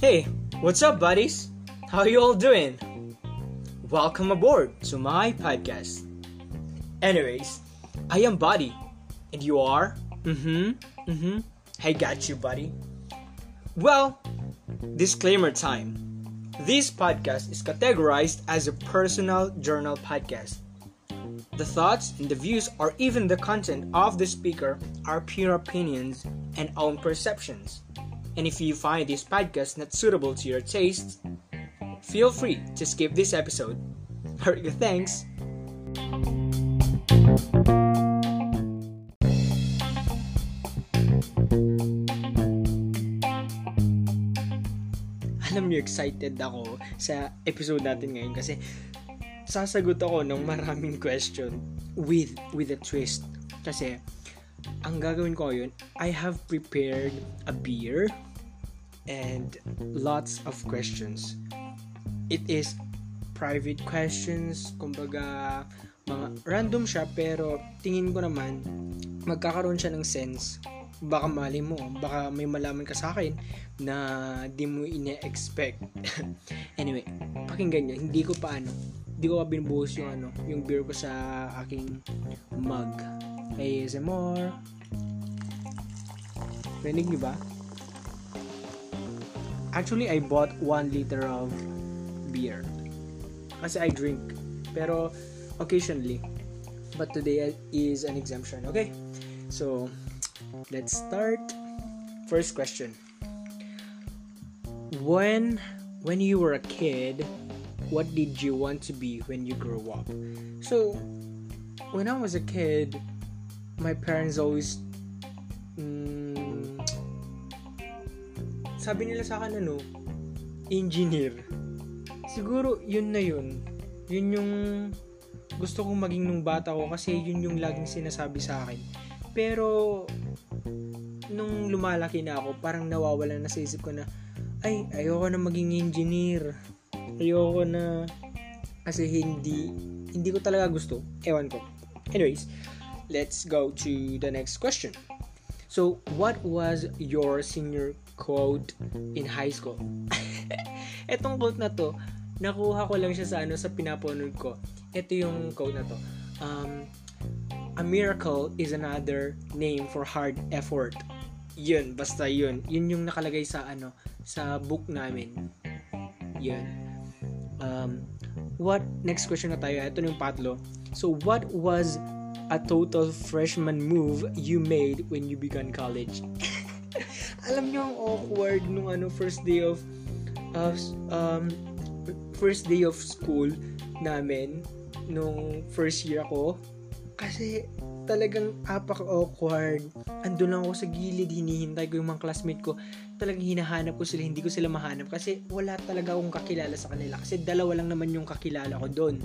Hey, what's up, buddies? How you all doing? Welcome aboard to my podcast. Anyways, I am Buddy, and you are? Mm-hmm, mm-hmm. I got you, buddy. Well, disclaimer time. This podcast is categorized as a personal journal podcast. The thoughts and the views or even the content of the speaker are pure opinions and own perceptions. And if you find this podcast not suitable to your tastes, feel free to skip this episode. Alright, thanks. Alam niyo, excited ako sa episode natin ngayon kasi sasagot ako ng maraming question with with a twist. Kasi ang gagawin ko ngayon, I have prepared a beer and lots of questions. It is private questions, kumbaga mga random siya pero tingin ko naman magkakaroon siya ng sense. Baka mali mo, baka may malaman ka sa akin na di mo ine-expect. anyway, pakinggan nyo, hindi ko pa hindi ko pa binubuhos yung ano, yung beer ko sa aking mug. ASMR. Rinig niyo ba? Actually, I bought 1 liter of beer. Kasi I drink. Pero, occasionally. But today is an exemption. Okay? So, let's start. First question. When, when you were a kid, what did you want to be when you grow up? So, when I was a kid, my parents always mm, sabi nila sa akin ano engineer. Siguro yun na yun. Yun yung gusto kong maging nung bata ko kasi yun yung laging sinasabi sa akin. Pero nung lumalaki na ako parang nawawala na sa isip ko na ay ayoko na maging engineer ayoko na kasi hindi hindi ko talaga gusto ewan ko anyways let's go to the next question. So, what was your senior quote in high school? Etong quote na to, nakuha ko lang siya sa ano sa pinapanood ko. Ito yung quote na to. Um, a miracle is another name for hard effort. Yun, basta yun. Yun yung nakalagay sa ano, sa book namin. Yun. Um, what, next question na tayo. Ito yung patlo. So, what was a total freshman move you made when you began college. Alam niyo ang awkward nung ano first day of uh, um first day of school namin nung first year ako kasi talagang apak awkward. Andun lang ako sa gilid, hinihintay ko yung mga classmate ko. Talagang hinahanap ko sila, hindi ko sila mahanap kasi wala talaga akong kakilala sa kanila. Kasi dalawa lang naman yung kakilala ko doon.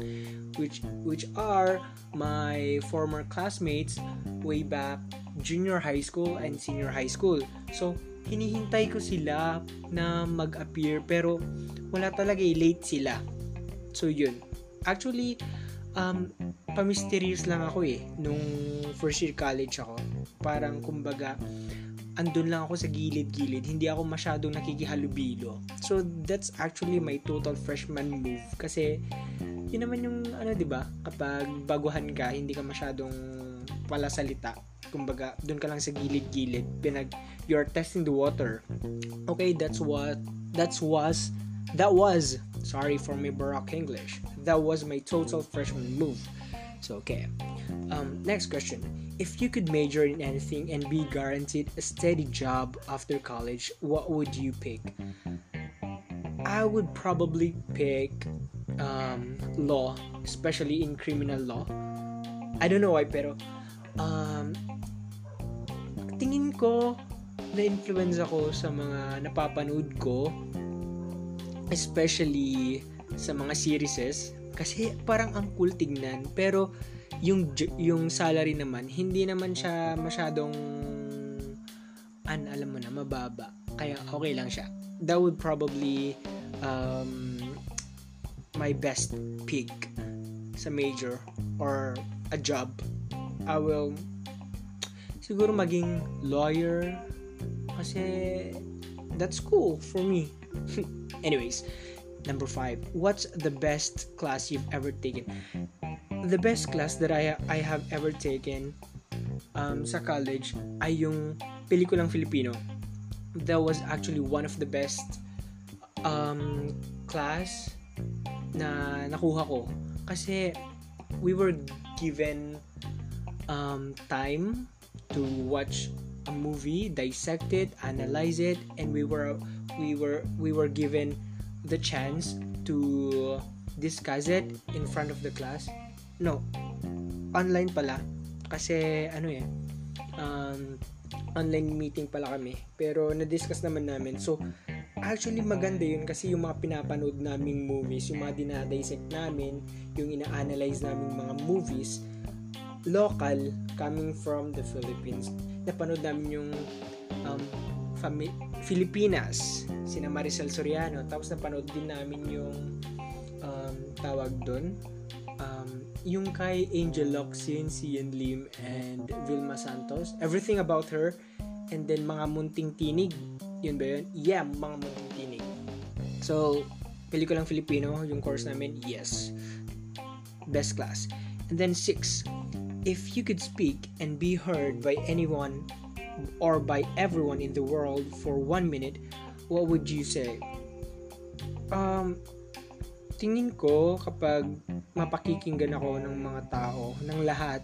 Which, which are my former classmates way back junior high school and senior high school. So, hinihintay ko sila na mag-appear pero wala talaga eh, late sila. So, yun. Actually, um, pa-mysterious lang ako eh nung first year college ako. Parang kumbaga andun lang ako sa gilid-gilid. Hindi ako masyadong nakikihalubilo. So that's actually my total freshman move kasi yun naman yung ano 'di ba? Kapag baguhan ka, hindi ka masyadong pala salita. Kumbaga, doon ka lang sa gilid-gilid. Pinag you're testing the water. Okay, that's what that's was that was sorry for my baroque English. That was my total freshman move. So, okay. Um, next question. If you could major in anything and be guaranteed a steady job after college, what would you pick? I would probably pick um, law, especially in criminal law. I don't know why, pero um, tingin ko na-influence ako sa mga napapanood ko, especially sa mga series kasi parang ang cool tignan. Pero yung, yung salary naman, hindi naman siya masyadong an alam mo na, mababa. Kaya okay lang siya. That would probably um, my best pick sa major or a job. I will siguro maging lawyer kasi that's cool for me. Anyways, number five, what's the best class you've ever taken? The best class that I I have ever taken um, sa college ay yung pelikulang Filipino. That was actually one of the best um, class na nakuha ko. Kasi we were given um, time to watch a movie, dissect it, analyze it, and we were we were we were given the chance to discuss it in front of the class. No, online pala. Kasi ano eh, um, online meeting pala kami. Pero na-discuss naman namin. So, actually maganda yun kasi yung mga pinapanood naming movies, yung mga dinadissect namin, yung ina-analyze naming mga movies, local, coming from the Philippines. Napanood namin yung um, fami- Filipinas, sina Maricel Soriano. Tapos napanood din namin yung um, tawag doon, um, yung kay Angel Locsin, Cian Lim, and Vilma Santos. Everything about her. And then mga munting tinig. Yun ba yun? Yeah, mga munting tinig. So, pelikulang Filipino, yung course namin, yes. Best class. And then six, if you could speak and be heard by anyone or by everyone in the world for one minute, what would you say? Um, tingin ko kapag mapakikinggan ako ng mga tao, ng lahat,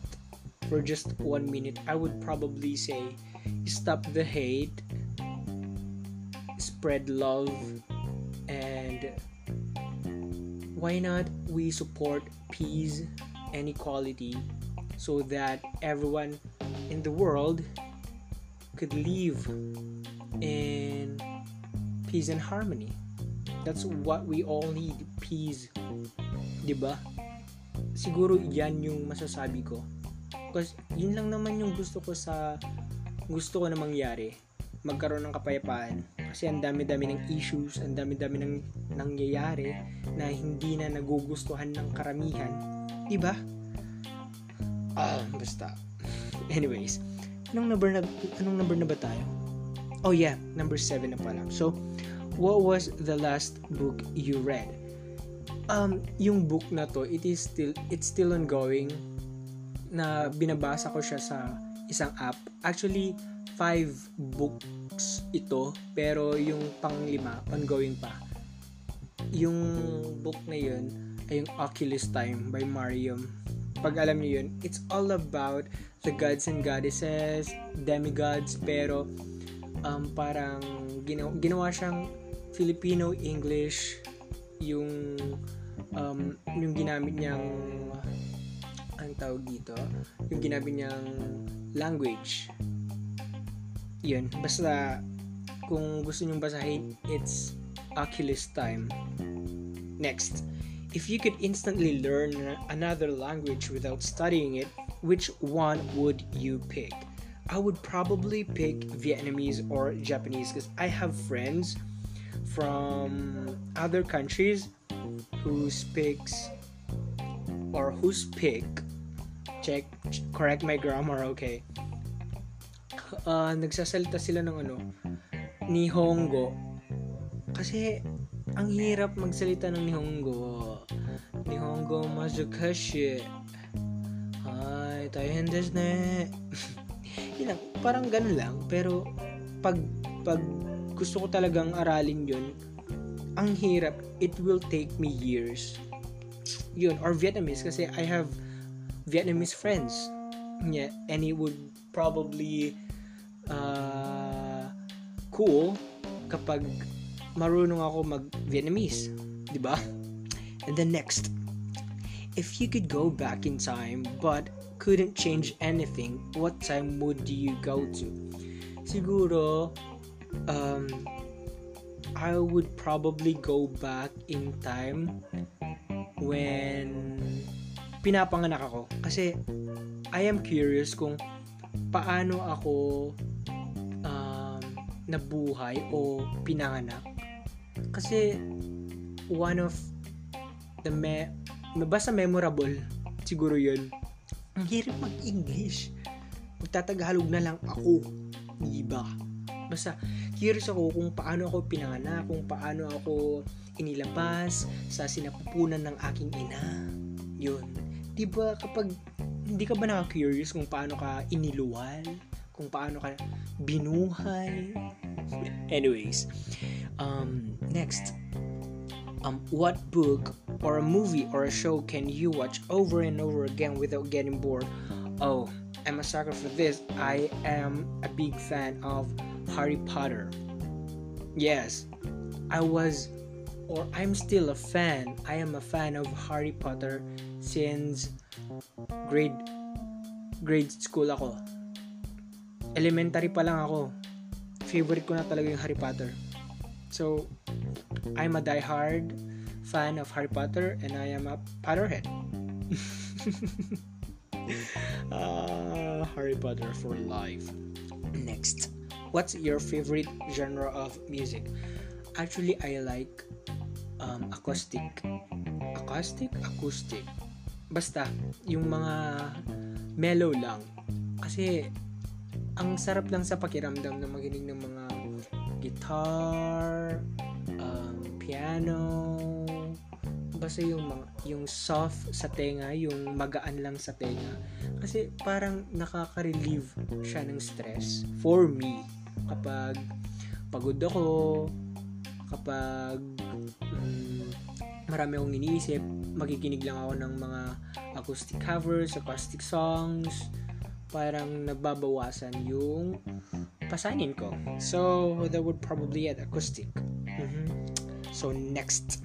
for just one minute, I would probably say, stop the hate, spread love, and why not we support peace and equality so that everyone in the world could live in peace and harmony. That's what we all need, peace. 'Di ba? Siguro 'yan yung masasabi ko. Because yun lang naman yung gusto ko sa gusto ko na mangyari. Magkaroon ng kapayapaan. Kasi ang dami-dami ng issues, ang dami-dami ng nangyayari na hindi na nagugustuhan ng karamihan. 'Di ba? Ah, basta. Anyways, anong number na anong number na ba tayo? Oh yeah, number 7 na pala. So, what was the last book you read? Um, yung book na to, it is still it's still ongoing na binabasa ko siya sa isang app. Actually, five books ito, pero yung panglima, ongoing pa. Yung book na yun ay yung Oculus Time by Mariam pag alam niyo yun, it's all about the gods and goddesses, demigods, pero um, parang ginawa, ginawa siyang Filipino English yung um, yung ginamit niyang ang tawag dito? Yung ginamit niyang language. Yun basta kung gusto nyong basahin it's Oculus time. Next If you could instantly learn another language without studying it, which one would you pick? I would probably pick Vietnamese or Japanese because I have friends from other countries who speaks or who speak check correct my grammar okay uh, nagsasalita sila ng ano Nihongo kasi ang hirap magsalita ng Nihongo. Mazukashi. Ay, tayo desu ne. Yun lang, parang ganun lang. Pero, pag, pag gusto ko talagang aralin yun, ang hirap, it will take me years. Yun, or Vietnamese, kasi I have Vietnamese friends. Yeah, and it would probably uh, cool kapag marunong ako mag-Vietnamese, ba? And then next, if you could go back in time but couldn't change anything, what time would you go to? Siguro um I would probably go back in time when pinapanganak ako kasi I am curious kung paano ako um, nabuhay o pinanganak kasi one of the me basta memorable siguro yun ang hirap mag-English magtatagalog na lang ako. Di ba? Basta, curious ako kung paano ako pinanganak, kung paano ako inilabas sa sinapupunan ng aking ina. Yun. Di ba kapag hindi ka ba naka-curious kung paano ka iniluwal? Kung paano ka binuhay? Anyways, um, next, um, what book or a movie or a show can you watch over and over again without getting bored? Oh, I'm a sucker for this. I am a big fan of Harry Potter. Yes, I was or I'm still a fan. I am a fan of Harry Potter since grade grade school ako. Elementary pa lang ako. Favorite ko na talaga yung Harry Potter. So, I'm a diehard fan of Harry Potter and I am a Potterhead. uh, Harry Potter for life. Next. What's your favorite genre of music? Actually, I like um, acoustic. Acoustic? Acoustic. Basta, yung mga mellow lang. Kasi, ang sarap lang sa pakiramdam na maginig ng mga guitar, um, piano, basta yung mga, yung soft sa tenga, yung magaan lang sa tenga. Kasi parang nakaka-relieve siya ng stress for me kapag pagod ako, kapag um, marami akong iniisip, magiginig lang ako ng mga acoustic covers, acoustic songs, parang nagbabawasan yung pasanin ko. So, that would probably add acoustic. Mm-hmm. So, next,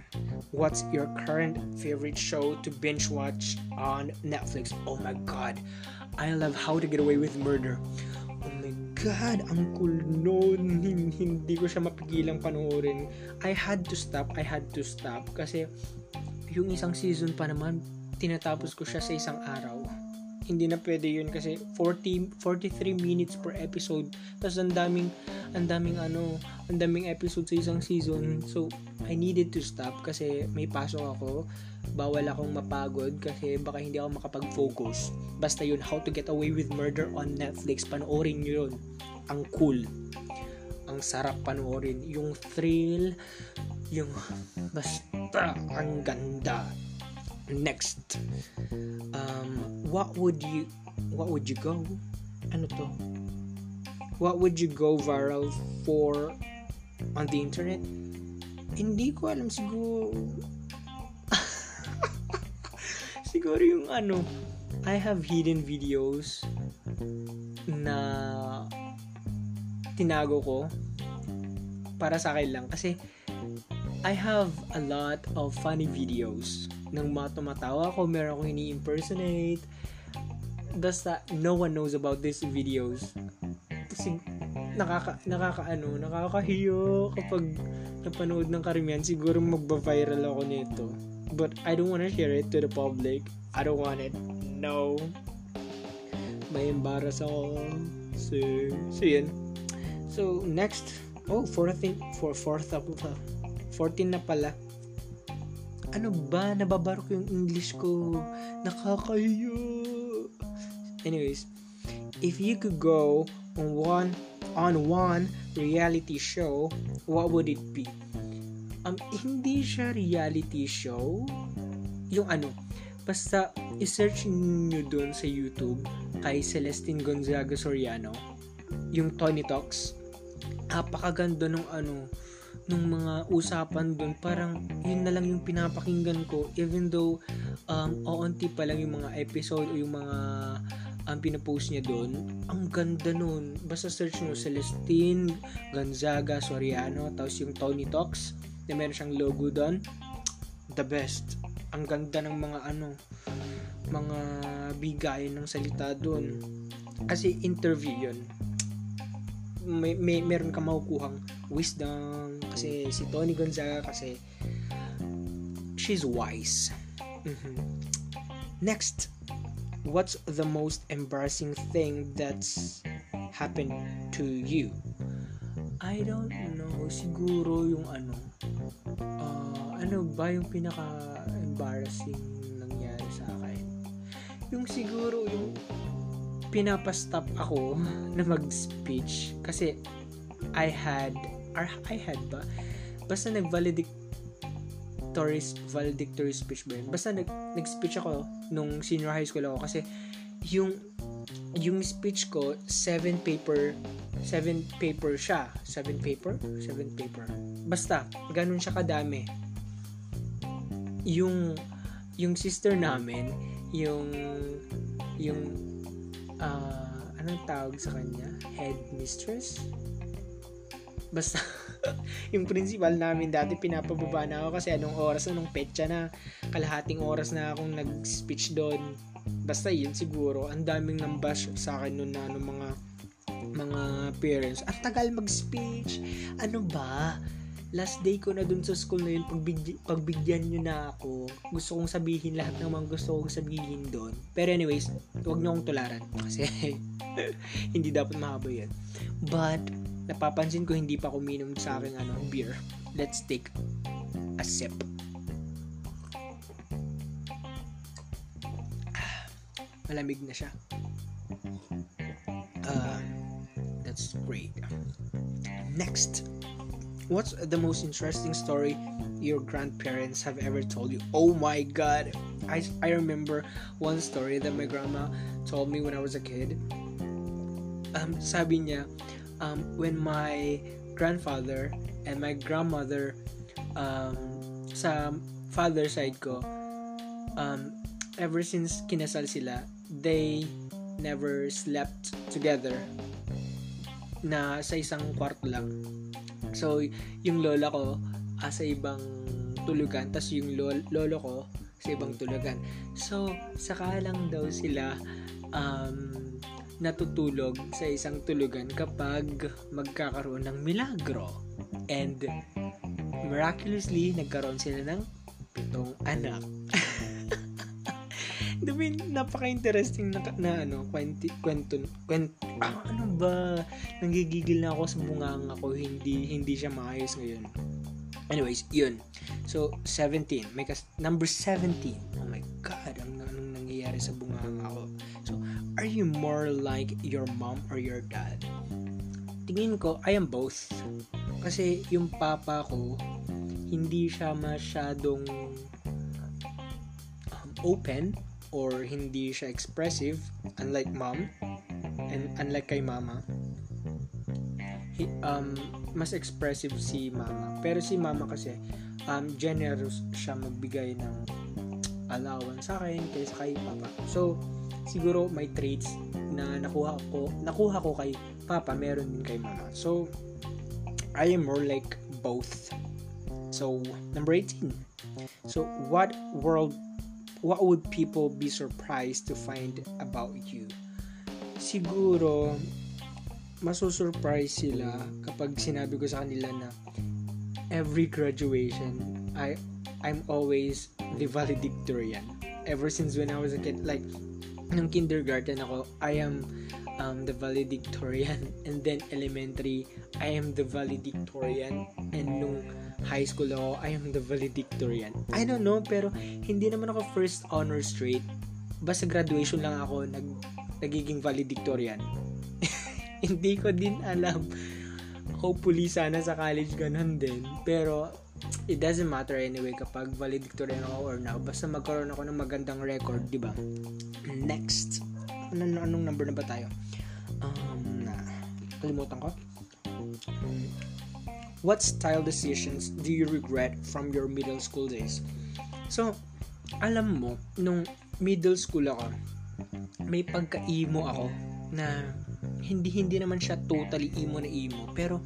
what's your current favorite show to binge watch on Netflix? Oh my god, I love How to Get Away with Murder. Oh my God, ang cool noon. Hindi ko siya mapigilang panoorin. I had to stop, I had to stop. Kasi yung isang season pa naman, tinatapos ko siya sa isang araw. Hindi na pwede yun kasi 40, 43 minutes per episode. Tapos ang daming, ang daming ano, ang daming episode sa isang season. So, I needed to stop kasi may pasok ako. Bawal akong mapagod kasi baka hindi ako makapag-focus. Basta yun, How to Get Away with Murder on Netflix. Panoorin nyo yun. Ang cool. Ang sarap panoorin. Yung thrill, yung basta ang ganda. Next. Um, what would you what would you go? Ano to? What would you go viral for on the internet? Hindi ko alam siguro. siguro yung ano, I have hidden videos na tinago ko para sa akin lang kasi I have a lot of funny videos. Ng mga tumatawa ko, meron akong ini-impersonate. Basta no one knows about these videos. Kasi nakaka nakakaano nakakahiyo kapag napanood ng karamihan. Siguro magba-viral ako nito. But I don't wanna share it to the public. I don't want it. No. May embarrass ako. So so yun. So next. Oh 14 for fourth up 14 na pala ano ba nababarok yung English ko nakakahiyo anyways if you could go on one on one reality show, what would it be? Um, hindi siya reality show. Yung ano, basta isearch niyo dun sa YouTube kay Celestine Gonzaga Soriano, yung Tony Talks. Napakaganda nung ano, nung mga usapan dun, parang yun na lang yung pinapakinggan ko even though um, oonti pa lang yung mga episode o yung mga ang pinapost niya doon, ang ganda nun. Basta search nyo Celestine, Gonzaga, Soriano, tapos yung Tony Talks, na meron siyang logo doon. The best. Ang ganda ng mga ano, mga bigayan ng salita doon. Kasi interview yun. May, may meron ka makukuhang wisdom kasi si Tony Gonzaga kasi she's wise. Mm-hmm. Next, what's the most embarrassing thing that's happened to you? I don't know. Siguro yung ano. Uh, ano ba yung pinaka-embarrassing nangyari sa akin? Yung siguro yung pinapastop ako na mag-speech kasi I had or I had ba basta nag-valedictory valedictory speech ba yun? Basta nag, nag-speech ako nung senior high school ako kasi yung yung speech ko, seven paper, seven paper siya. Seven paper? Seven paper. Basta, ganun siya kadami. Yung, yung sister namin, yung, yung, uh, anong tawag sa kanya? Head mistress? Basta, yung principal namin dati pinapababa na ako kasi anong oras anong petsa na, kalahating oras na akong nag-speech doon. Basta yun siguro ang daming nambash sa akin noon na ano, mga mga parents. Ang tagal mag-speech! Ano ba? Last day ko na dun sa school na yun pagbigyan, pagbigyan nyo na ako. Gusto kong sabihin lahat ng mga gusto kong sabihin doon. Pero anyways huwag nyo akong tularan kasi hindi dapat mahaba yan but napapansin ko hindi pa kuminom sa aking ano, beer let's take a sip malamig na siya. Uh, that's great. Next, what's the most interesting story your grandparents have ever told you? Oh my god. I, I remember one story that my grandma told me when I was a kid. Um, sabi niya, um, when my grandfather and my grandmother um, sa father side ko, um, ever since kinasal sila, they never slept together na sa isang kwarto lang. So, yung lola ko uh, sa ibang tulugan, tas yung lolo, lolo ko sa ibang tulugan. So, saka lang daw sila um, natutulog sa isang tulugan kapag magkakaroon ng milagro. And miraculously, nagkaroon sila ng pitong anak. Diba napaka-interesting na, na ano, kwento, kwento, kwento, ah, ano ba, nanggigigil na ako sa bungang ako, hindi, hindi siya maayos ngayon. Anyways, yun. So, 17. May kas- number 17. Oh my God, ang anong nangyayari sa bungang ako. So, are you more like your mom or your dad? Tingin ko, I am both. Kasi yung papa ko, hindi siya masyadong um, open or hindi siya expressive unlike mom and unlike kay mama he, um, mas expressive si mama pero si mama kasi um, generous siya magbigay ng allowance sa akin kaysa kay papa so siguro may traits na nakuha ko nakuha ko kay papa meron din kay mama so I am more like both so number 18 so what world what would people be surprised to find about you? Siguro, masusurprise sila kapag sinabi ko sa kanila na every graduation, I, I'm always the valedictorian. Ever since when I was a kid, like, nung kindergarten ako, I am um, the valedictorian. And then elementary, I am the valedictorian. And nung high school ako, I am the valedictorian. I don't know, pero hindi naman ako first honor straight. Basta graduation lang ako nag, nagiging valedictorian. hindi ko din alam. Hopefully, sana sa college ganun din. Pero, it doesn't matter anyway kapag valedictorian ako or now. Basta magkaroon ako ng magandang record, di ba? Next. Anong, anong number na ba tayo? Um, na, kalimutan ko. What style decisions do you regret from your middle school days? So, alam mo, nung middle school ako, may pagka-emo ako na hindi hindi naman siya totally emo na emo pero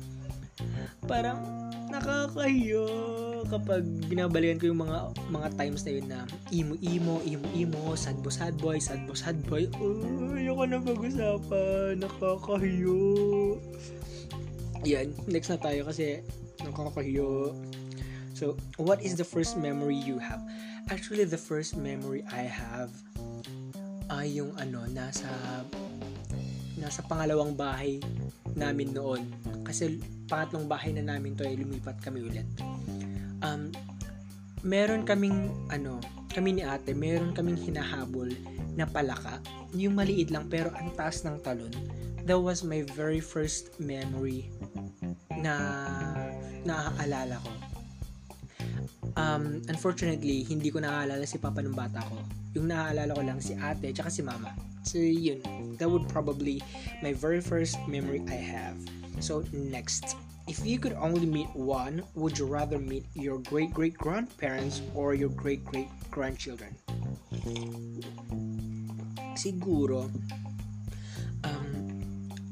parang nakakahiyo kapag binabalikan ko yung mga mga times na yun na emo emo emo emo sad boy sad boy sad boy sad boy oh, ayoko na pag-usapan nakakahiyo yan, next na tayo kasi nakakahiyo. So, what is the first memory you have? Actually, the first memory I have ay yung ano, nasa nasa pangalawang bahay namin noon. Kasi pangatlong bahay na namin to ay lumipat kami ulit. Um, meron kaming ano, kami ni ate, meron kaming hinahabol na palaka yung maliit lang pero ang taas ng talon. That was my very first memory na naaalala ko. Um, unfortunately, hindi ko naaalala si Papa nung bata ko. Yung naaalala ko lang si ate tsaka si mama. So, yun. That would probably my very first memory I have. So, next. If you could only meet one, would you rather meet your great great grandparents or your great great grandchildren? Siguro, um,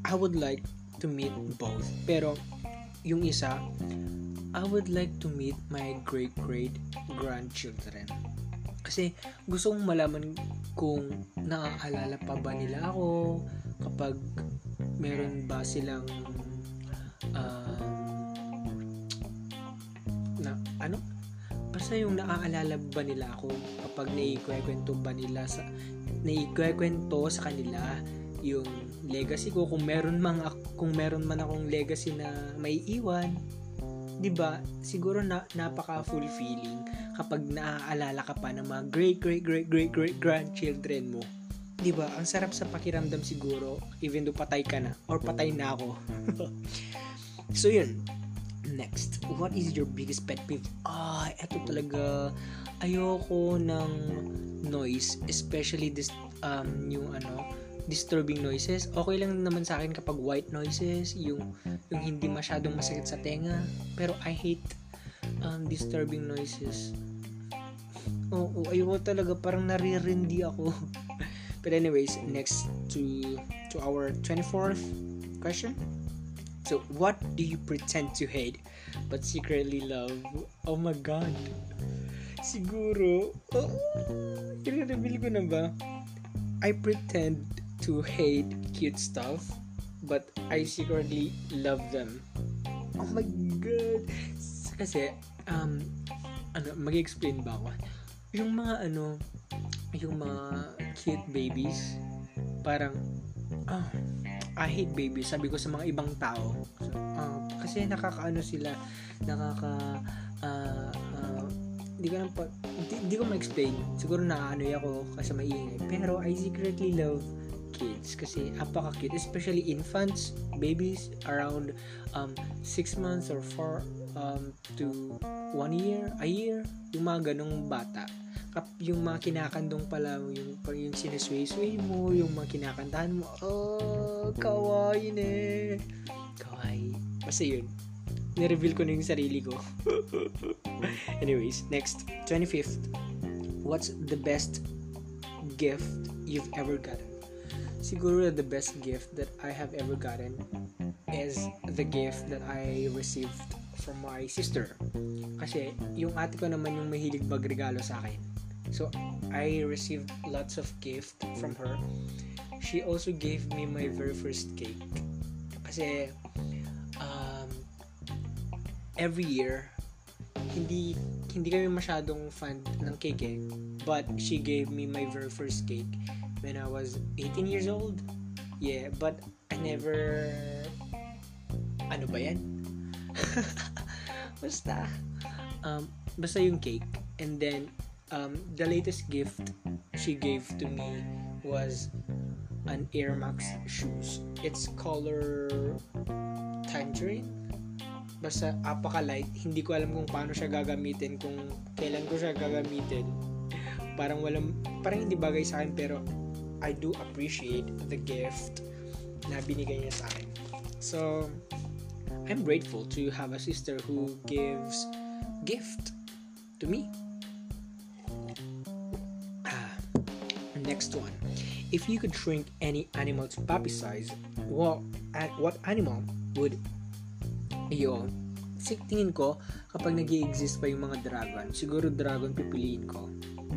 I would like to meet both. Pero, yung isa, I would like to meet my great great grandchildren. Kasi gusto kong malaman kung naaalala pa ba nila ako kapag meron ba silang um, na ano? Basta yung naaalala ba nila ako kapag naikwento ba nila sa naikwento sa kanila yung legacy ko. Kung meron man kung meron man akong legacy na may iwan 'di ba? Siguro na napaka fulfilling kapag naaalala ka pa ng mga great great great great great grandchildren mo. 'Di ba? Ang sarap sa pakiramdam siguro even do patay ka na or patay na ako. so yun. Next, what is your biggest pet peeve? Ah, eto talaga ayoko ng noise, especially this um yung ano, disturbing noises. Okay lang naman sa akin kapag white noises, yung, yung hindi masyadong masakit sa tenga. Pero I hate um, disturbing noises. Oo, oh, ayoko talaga. Parang naririndi ako. But anyways, next to to our 24th question. So, what do you pretend to hate but secretly love? Oh my God. Siguro, oh, i-reveal ko na ba? I pretend to hate cute stuff, but I secretly love them. Oh my god! Kasi, um, ano, mag-explain ba ako? Yung mga ano, yung mga cute babies, parang, oh, I hate babies, sabi ko sa mga ibang tao. Uh, kasi nakakaano sila, nakaka, uh, uh, hindi ko lang pa, hindi, ko ma-explain. Siguro na ano ako kasi maingay. Pero I secretly love kids. Kasi apaka-cute especially infants babies around um, 6 months or 4 um, to 1 year a year yung mga ganong bata. Kap yung mga kinakandong pala yung yung sinesway-sway mo yung mga kinakantahan mo oh kawaii ne. Kawaii. Basta yun. Ni-reveal ko na yung sarili ko. Anyways next. 25th what's the best gift you've ever gotten siguro the best gift that I have ever gotten is the gift that I received from my sister. Kasi yung ate ko naman yung mahilig magregalo sa akin. So, I received lots of gift from her. She also gave me my very first cake. Kasi, um, every year, hindi hindi kami masyadong fan ng cake eh. But she gave me my very first cake when I was 18 years old. Yeah, but I never... Ano ba yan? basta. Um, basta yung cake. And then, um, the latest gift she gave to me was an Air Max shoes. It's color tangerine. Basta apaka-light. Hindi ko alam kung paano siya gagamitin, kung kailan ko siya gagamitin. Parang walang, parang hindi bagay sa akin pero I do appreciate the gift na binigay niya sa akin. So, I'm grateful to have a sister who gives gift to me. Ah, next one. If you could shrink any animal to puppy size, what, what animal would yun? Tingin ko, kapag nag exist pa yung mga dragon, siguro dragon pipiliin ko.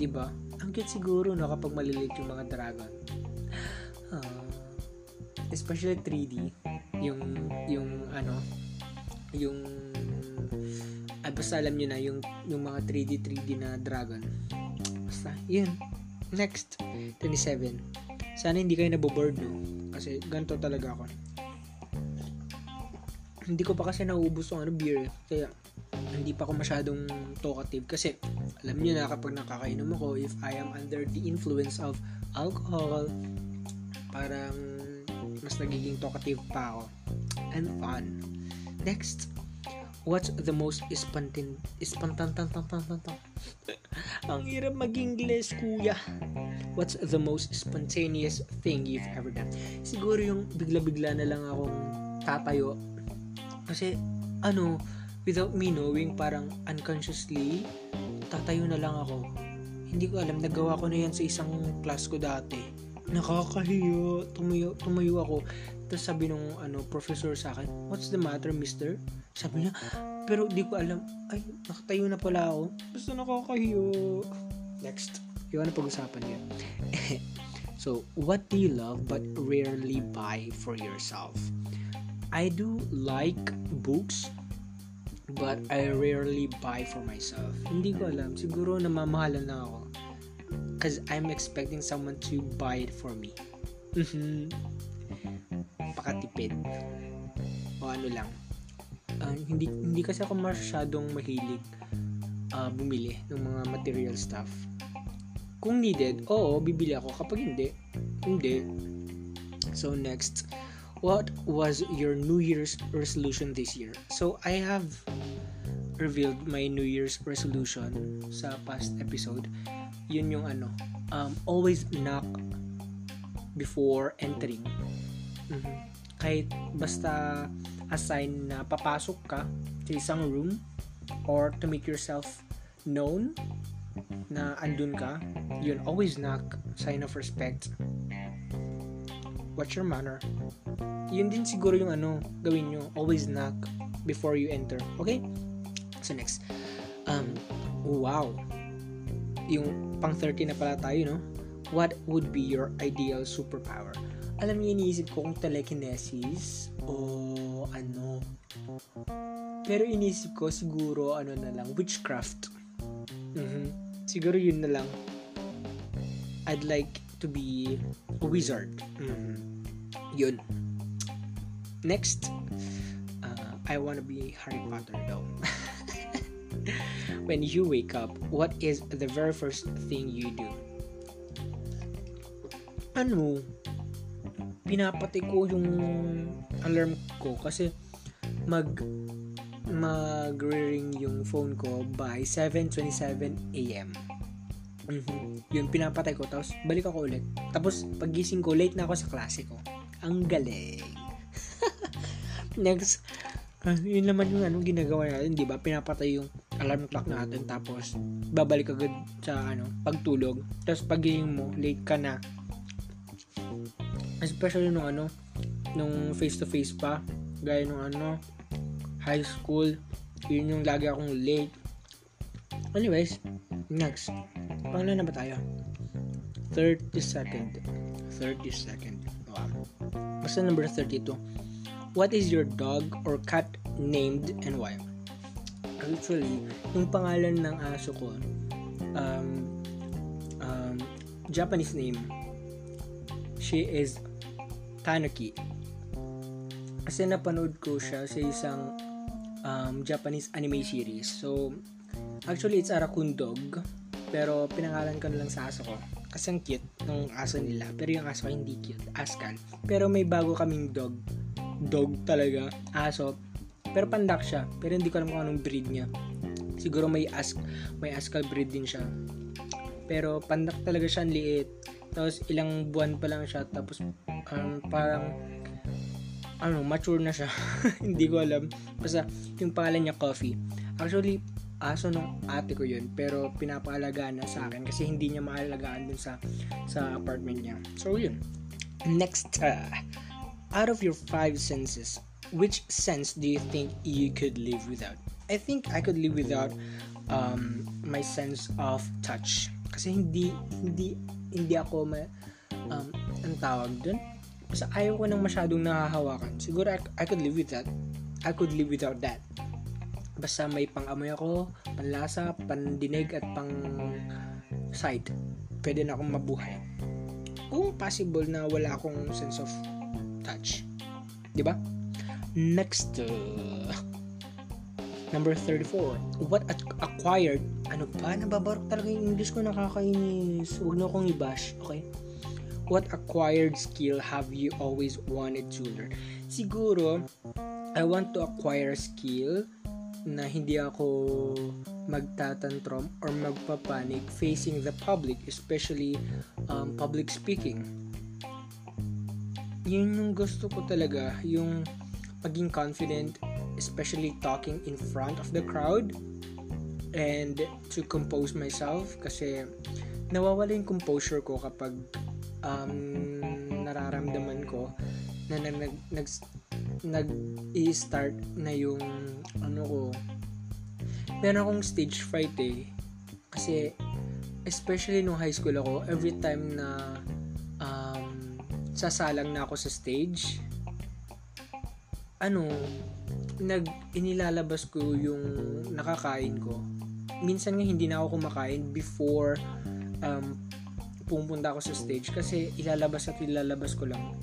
ba? Ang cute siguro no kapag maliliit yung mga dragon. Uh, especially 3D yung yung ano yung ay basta alam niyo na yung yung mga 3D 3D na dragon. Basta yun. Next, 27. Sana hindi kayo naboboard no kasi ganito talaga ako. Hindi ko pa kasi nauubos yung ano beer kaya hindi pa ako masyadong talkative kasi alam niyo na kapag nakakainom ako if I am under the influence of alcohol Parang mas nagiging talkative pa ako. And fun. Next, what's the most spontan spontan Ang hirap mag-English, kuya. What's the most spontaneous thing you've ever done? Siguro yung bigla-bigla na lang akong tatayo. Kasi, ano, without me knowing, parang unconsciously, tatayo na lang ako. Hindi ko alam, nagawa ko na yan sa isang class ko dati. Nakakahiyo. Tumayo, tumayo ako. Tapos sabi nung ano, professor sa akin, What's the matter, mister? Sabi niya, pero di ko alam, ay, nakatayo na pala ako. Basta nakakahiyo. Next. Yung ano pag-usapan niya. so, what do you love but rarely buy for yourself? I do like books, but I rarely buy for myself. Hindi ko alam. Siguro namamahalan na ako. Because I'm expecting someone to buy it for me. Mhm. Pakatipid. O ano lang. Uh, hindi hindi kasi ako masyadong mahilig uh, bumili ng mga material stuff. Kung needed, oo, bibili ako. Kapag hindi, hindi. So next, what was your New Year's resolution this year? So I have revealed my New Year's resolution sa past episode. Yun yung ano, um, always knock before entering. Mm-hmm. Kahit basta assign na papasok ka sa isang room or to make yourself known na andun ka, yun, always knock, sign of respect. What's your manner? Yun din siguro yung ano, gawin nyo, always knock before you enter. Okay? So next, um, wow. Yung pang 30 na pala tayo, no? What would be your ideal superpower? Alam niyo, iniisip ko kung telekinesis o ano. Pero iniisip ko siguro ano na lang, witchcraft. Mm-hmm. Siguro yun na lang. I'd like to be a wizard. Mm-hmm. Yun. Next, uh, I wanna be Harry Potter though. when you wake up, what is the very first thing you do? Ano? Pinapatay ko yung alarm ko kasi mag mag-ring yung phone ko by 7.27 a.m. Mm-hmm. Yun, pinapatay ko. Tapos, balik ako ulit. Tapos, pagising ko, late na ako sa klase ko. Ang galing. Next, uh, yun naman yung ano, ginagawa natin, di ba? Pinapatay yung alarm clock natin. Tapos, babalik agad sa ano, pagtulog. Tapos, pagising mo, late ka na. Especially nung ano, nung face-to-face pa. Gaya nung ano, high school. Yun yung lagi akong late. Anyways, next. Paano na ba tayo? 30 second. 30 second. Wow. Basta number 32. What is your dog or cat named and why? Actually, yung pangalan ng aso ko, um, um, Japanese name, she is Tanuki. Kasi napanood ko siya sa isang um, Japanese anime series. So, actually, it's a raccoon dog. Pero, pinangalan ko na lang sa aso ko. Kasi ang cute ng aso nila. Pero yung aso hindi cute. Askan. Pero may bago kaming dog. Dog talaga. Aso. Pero pandak siya. Pero hindi ko alam kung anong breed niya. Siguro may ask may askal breed din siya. Pero pandak talaga siya ang liit. Tapos ilang buwan pa lang siya. Tapos um, parang ano, mature na siya. Hindi ko alam. Basta, yung pangalan niya Coffee. Actually, aso nung ate ko yun. Pero, pinapaalagaan na sa akin kasi hindi niya maalagaan dun sa, sa apartment niya. So, yun. Next, uh, out of your five senses, which sense do you think you could live without? I think I could live without um, my sense of touch. Kasi hindi, hindi, hindi ako ma, um, ang tawag dun? Basta ayaw ko nang masyadong nahahawakan. Siguro I, I could live with that. I could live without that. Basta may pang-amoy ako, panlasa, pandinig at pang sight. Pwede na akong mabuhay. Kung possible na wala akong sense of touch. 'Di ba? Next uh, number 34. What acquired ano pa? Nababarok talaga yung English ko nakakainis. Huwag na akong i-bash, okay? what acquired skill have you always wanted to learn? Siguro, I want to acquire a skill na hindi ako magtatantrum or magpapanik facing the public, especially um, public speaking. Yun yung gusto ko talaga, yung maging confident, especially talking in front of the crowd and to compose myself kasi nawawala yung composure ko kapag um, nararamdaman ko na nag, nag, nag, nag i-start na yung ano ko meron akong stage fright eh. Kasi especially nung high school ako every time na um, sasalang na ako sa stage ano nag inilalabas ko yung nakakain ko. Minsan nga hindi na ako kumakain before um, pumunta ako sa stage kasi ilalabas at ilalabas ko lang.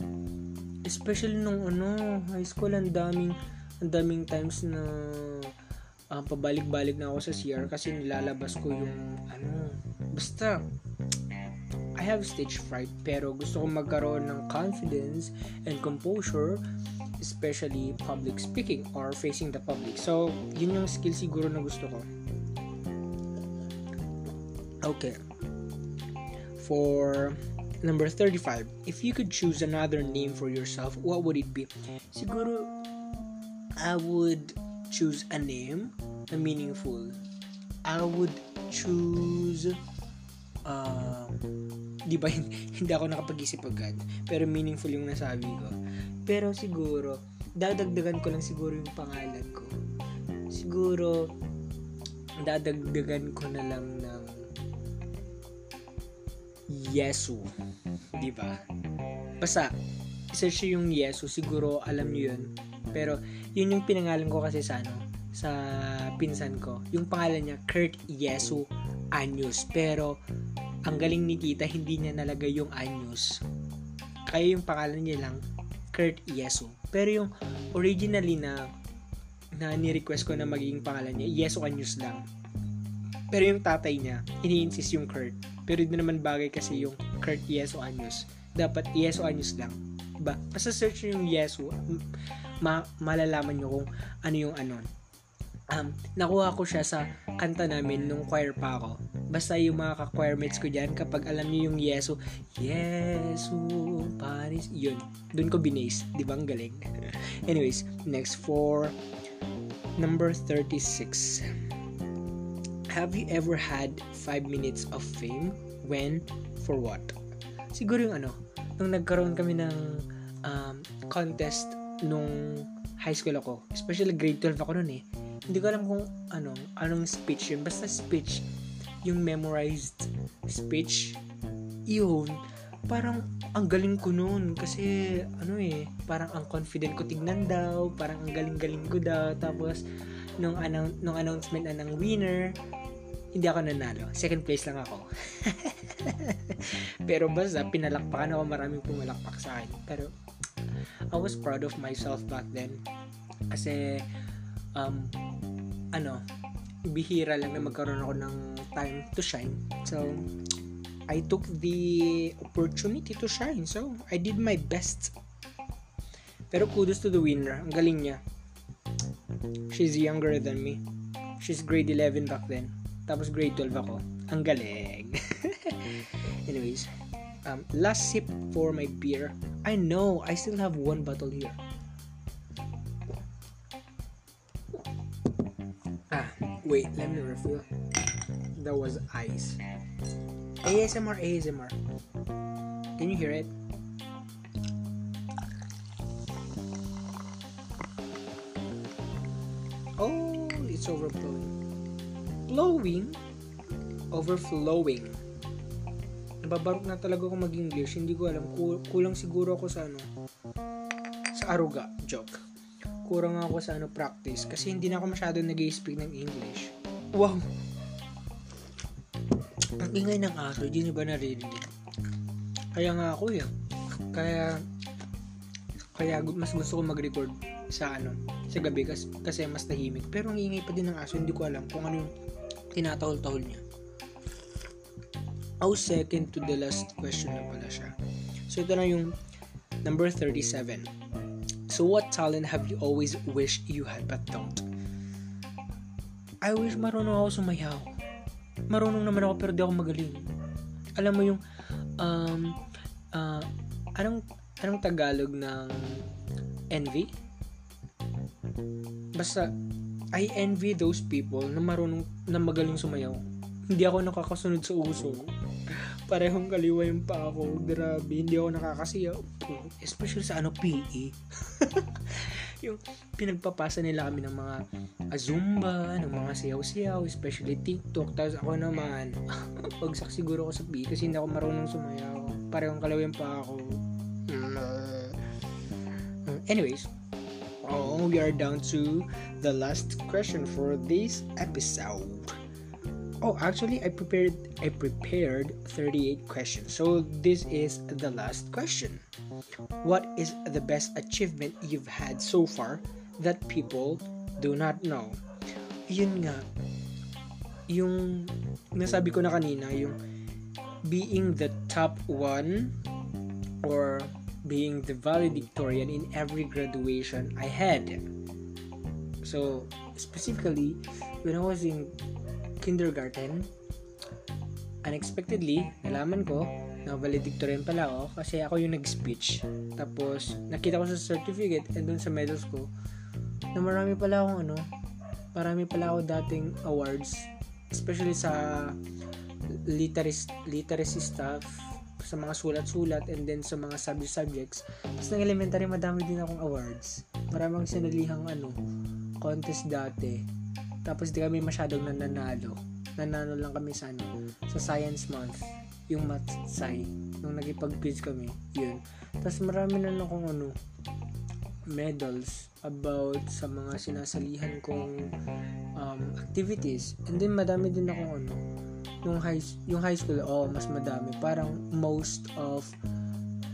Especially nung ano high school ang daming ang daming times na uh, pabalik-balik na ako sa CR kasi nilalabas ko yung ano. Basta I have stage fright pero gusto ko magkaroon ng confidence and composure especially public speaking or facing the public so yun yung skill siguro na gusto ko okay for Number 35. If you could choose another name for yourself, what would it be? Siguro, I would choose a name na meaningful. I would choose um, di ba hindi ako nakapag-isip agad pero meaningful yung nasabi ko pero siguro dadagdagan ko lang siguro yung pangalan ko siguro dadagdagan ko na lang ng Yesu. Di ba? Basta, search yung Yesu, siguro alam niyo yun. Pero, yun yung pinangalan ko kasi sa ano, sa pinsan ko. Yung pangalan niya, Kurt Yesu Anyus. Pero, ang galing ni tita, hindi niya nalagay yung Anyus. Kaya yung pangalan niya lang, Kurt Yesu. Pero yung originally na na ni-request ko na magiging pangalan niya, Yesu Anyus lang. Pero yung tatay niya, ini-insist yung Kurt. Pero hindi naman bagay kasi yung Kurt Yeso Anyos. Dapat Yeso Anyos lang. Diba? Basta search yung Yeso, ma malalaman nyo kung ano yung ano. Um, nakuha ko siya sa kanta namin nung choir pa ako. Basta yung mga ka-choir mates ko dyan, kapag alam niyo yung Yeso, Yeso, Paris, yun. Doon ko binase. Di ba? Ang galing. Anyways, next for number 36 have you ever had 5 minutes of fame? When? For what? Siguro yung ano, nung nagkaroon kami ng um, contest nung high school ako, especially grade 12 ako noon eh, hindi ko alam kung ano, anong speech yun. Basta speech, yung memorized speech, yun, parang ang galing ko noon kasi ano eh, parang ang confident ko tignan daw, parang ang galing-galing ko daw, tapos nung, announce, nung announcement na ng winner, hindi ako nanalo. Second place lang ako. Pero basta, pinalakpakan ako. Maraming pumalakpak sa akin. Pero, I was proud of myself back then. Kasi, um, ano, bihira lang na magkaroon ako ng time to shine. So, I took the opportunity to shine. So, I did my best. Pero kudos to the winner. Ang galing niya. She's younger than me. She's grade 11 back then. Tapos grade 12 ako. Ang galing. Anyways, um, last sip for my beer. I know, I still have one bottle here. Wait, let me refill. That was ice. ASMR, ASMR. Can you hear it? Oh, it's overflowing flowing, overflowing. Nababarok na talaga ako mag-English. Hindi ko alam. Kulang siguro ako sa ano, sa aruga. Joke. Kurang ako sa ano, practice. Kasi hindi na ako masyado nag speak ng English. Wow! Ang ingay ng aso, hindi niyo ba naririnig? Kaya nga ako yan. Kaya, kaya mas gusto ko mag-record sa ano, sa gabi kasi, kasi mas tahimik. Pero ang ingay pa din ng aso, hindi ko alam kung ano yung tinatahol-tahol niya. Oh, second to the last question na pala siya. So, ito na yung number 37. So, what talent have you always wished you had but don't? I wish marunong ako sumayaw. Marunong naman ako pero di ako magaling. Alam mo yung um, uh, anong anong Tagalog ng envy? Basta I envy those people na marunong na magaling sumayaw. Hindi ako nakakasunod sa uso. Parehong kaliwa pa ako. Grabe, hindi ako nakakasiyaw. Especially sa ano, PE. yung pinagpapasa nila kami ng mga azumba, ng mga siyaw-siyaw, especially TikTok. Tapos ako naman, pagsak siguro ako sa PE kasi hindi ako marunong sumayaw. Parehong kaliwa pa ako. Anyways, oh, we are down to the last question for this episode. Oh, actually, I prepared I prepared 38 questions. So this is the last question. What is the best achievement you've had so far that people do not know? Yun nga. Yung nasabi ko na kanina, yung being the top one or being the valedictorian in every graduation I had. So, specifically, when I was in kindergarten, unexpectedly, nalaman ko na valedictorian pala ako kasi ako yung nag-speech. Tapos, nakita ko sa certificate and dun sa medals ko na marami pala akong ano, marami pala ako dating awards, especially sa literacy, literacy stuff, sa mga sulat-sulat and then sa mga subject-subjects. Tapos ng elementary, madami din akong awards. Maraming sinalihang ano, contest dati tapos di kami masyadong nananalo. Nanalo lang kami sa ano, sa Science Month, yung math sci, nung nagipag-quiz kami, yun. Tapos marami na akong ano, medals about sa mga sinasalihan kong um, activities. And then madami din akong ano, yung high, yung high school, oh, mas madami. Parang most of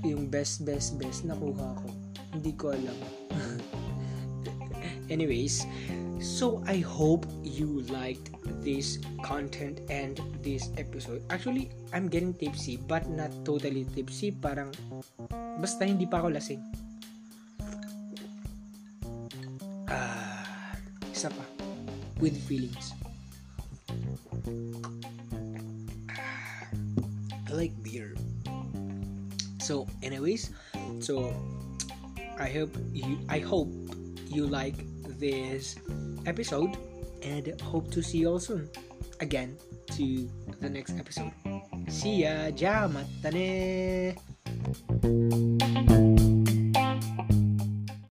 yung best, best, best nakuha ko. Hindi ko alam. Anyways, So I hope you liked this content and this episode. Actually, I'm getting tipsy but not totally tipsy. Parang basta hindi pa ako lasing. Ah, isa pa. With feelings. I like beer. So, anyways, so I hope you I hope you like this episode and hope to see you all soon again to the next episode. See ya! Ja! Matane!